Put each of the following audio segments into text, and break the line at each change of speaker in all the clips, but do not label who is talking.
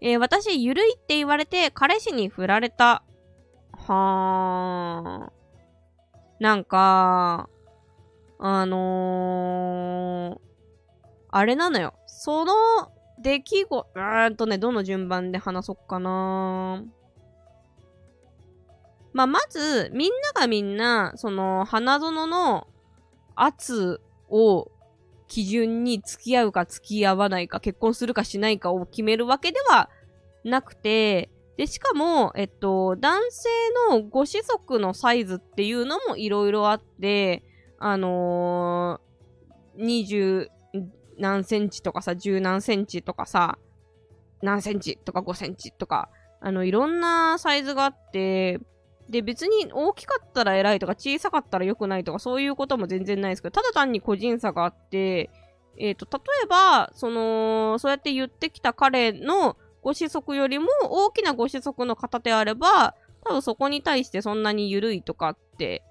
えー、私、ゆるいって言われて、彼氏に振られた。はー。なんか、あのー、あれなのよ。その出来事、うーんとね、どの順番で話そっかなまあ、まず、みんながみんな、その、花園の圧を基準に付き合うか付き合わないか、結婚するかしないかを決めるわけではなくて、で、しかも、えっと、男性のご子息のサイズっていうのもいろいろあって、あのー、20何センチとかさ、10何センチとかさ、何センチとか5センチとか、あの、いろんなサイズがあって、で、別に大きかったら偉いとか、小さかったら良くないとか、そういうことも全然ないですけど、ただ単に個人差があって、えっ、ー、と、例えば、その、そうやって言ってきた彼のご子息よりも大きなご子息の方であれば、多分そこに対してそんなに緩いとかって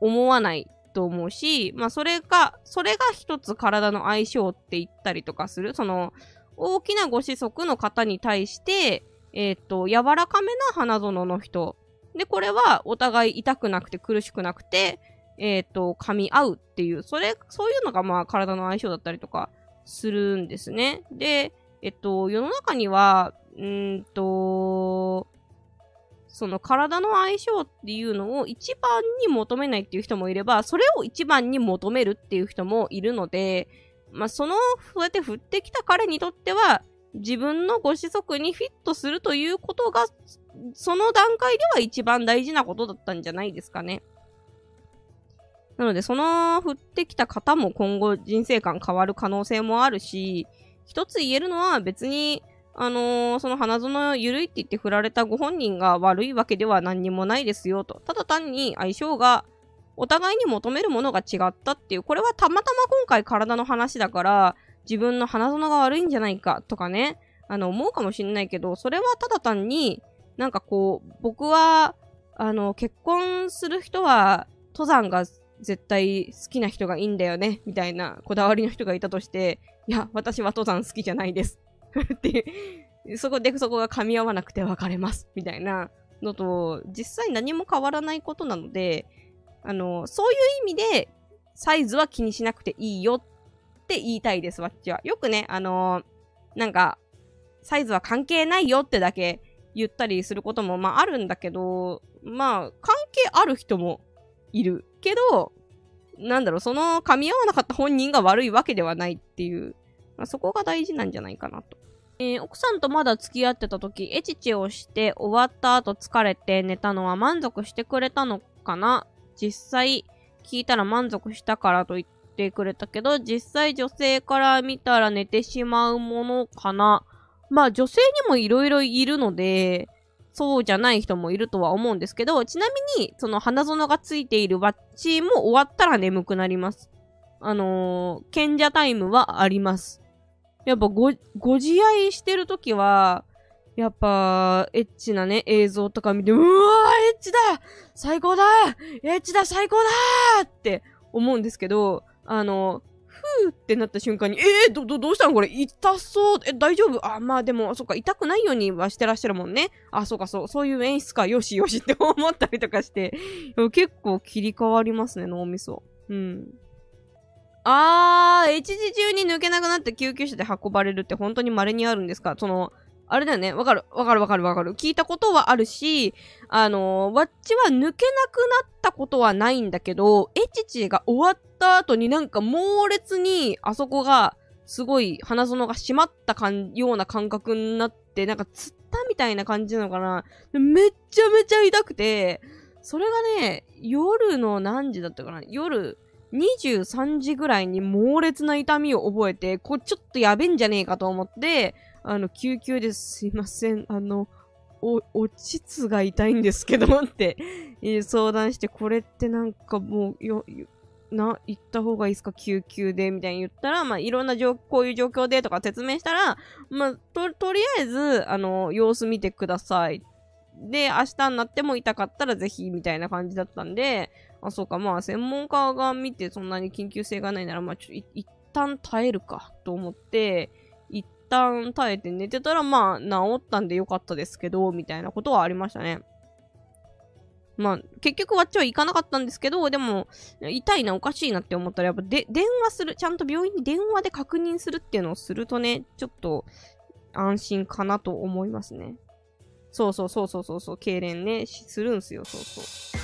思わないと思うし、まあそれが、それが一つ体の相性って言ったりとかする。その、大きなご子息の方に対して、えっ、ー、と、柔らかめな花園の人で、これはお互い痛くなくて苦しくなくて、えっ、ー、と、噛み合うっていう、それ、そういうのがまあ体の相性だったりとかするんですね。で、えっと、世の中には、うんと、その体の相性っていうのを一番に求めないっていう人もいれば、それを一番に求めるっていう人もいるので、まあ、その、そうやって振ってきた彼にとっては、自分のご子息にフィットするということが、その段階では一番大事なことだったんじゃないですかね。なので、その振ってきた方も今後人生観変わる可能性もあるし、一つ言えるのは別に、あのー、その花園ゆるいって言って振られたご本人が悪いわけでは何にもないですよと。ただ単に相性がお互いに求めるものが違ったっていう、これはたまたま今回体の話だから、自分の花園が悪いんじゃないかとかね、あの、思うかもしんないけど、それはただ単に、なんかこう、僕は、あの、結婚する人は、登山が絶対好きな人がいいんだよね、みたいなこだわりの人がいたとして、いや、私は登山好きじゃないです。って、そこでそこが噛み合わなくて別れます。みたいなのと、実際何も変わらないことなので、あの、そういう意味で、サイズは気にしなくていいよって言いたいです、わっちは。よくね、あのなんか、サイズは関係ないよってだけ言ったりすることも、まああるんだけど、まあ、関係ある人もいる。けど、なんだろう、その噛み合わなかった本人が悪いわけではないっていう、まあ、そこが大事なんじゃないかなと。えー、奥さんとまだ付き合ってた時、エチチをして終わった後疲れて寝たのは満足してくれたのかな？実際聞いたら満足したからと言ってくれたけど、実際女性から見たら寝てしまうものかな？まあ女性にも色々いろいるので、そうじゃない人もいるとは思うんですけど、ちなみに、その花園がついているワッチも終わったら眠くなります。あのー、賢者タイムはあります。やっぱご、ご自愛してるときは、やっぱ、エッチなね、映像とか見て、うわーエッチだ最高だエッチだ最高だって思うんですけど、あの、ふーってなった瞬間に、えー、ど、ど、どうしたのこれ？痛そうえ、大丈夫？あ、まあでも、そっか、痛くないようにはしてらっしゃるもんね。あ、そうか、そう、そういう演出か、よしよしって思ったりとかして、結構切り替わりますね、脳みそ。うん。あー、H 字中に抜けなくなって救急車で運ばれるって本当に稀にあるんですか？その、あれだよね。わかる、わかるわかるわかる。聞いたことはあるし、あのー、わっちは抜けなくなったことはないんだけど、エチチが終わった後になんか猛烈に、あそこが、すごい花園が閉まったかん、ような感覚になって、なんかつったみたいな感じなのかな。めっちゃめちゃ痛くて、それがね、夜の何時だったかな夜23時ぐらいに猛烈な痛みを覚えて、これちょっとやべんじゃねえかと思って、あの、救急ですいません、あの、お、お膣が痛いんですけどって、え、相談して、これってなんかもう、よ、な、行った方がいいですか？救急で？みたいに言ったら、まあ、いろんな状、こういう状況でとか説明したら、まあ、と、とりあえず、あの、様子見てください。で、明日になっても痛かったらぜひ、みたいな感じだったんで、あ、そうか、まあ、専門家が見てそんなに緊急性がないなら、まあ、ちょっと一旦耐えるか、と思って、一旦耐えて寝てたら、まあ、治ったんでよかったですけど、みたいなことはありましたね。まあ、結局割っちは行かなかったんですけど、でも、痛いな、おかしいなって思ったら、やっぱで、電話する、ちゃんと病院に電話で確認するっていうのをするとね、ちょっと安心かなと思いますね。そうそうそうそうそうそう、痙攣ね、するんすよ、そうそう。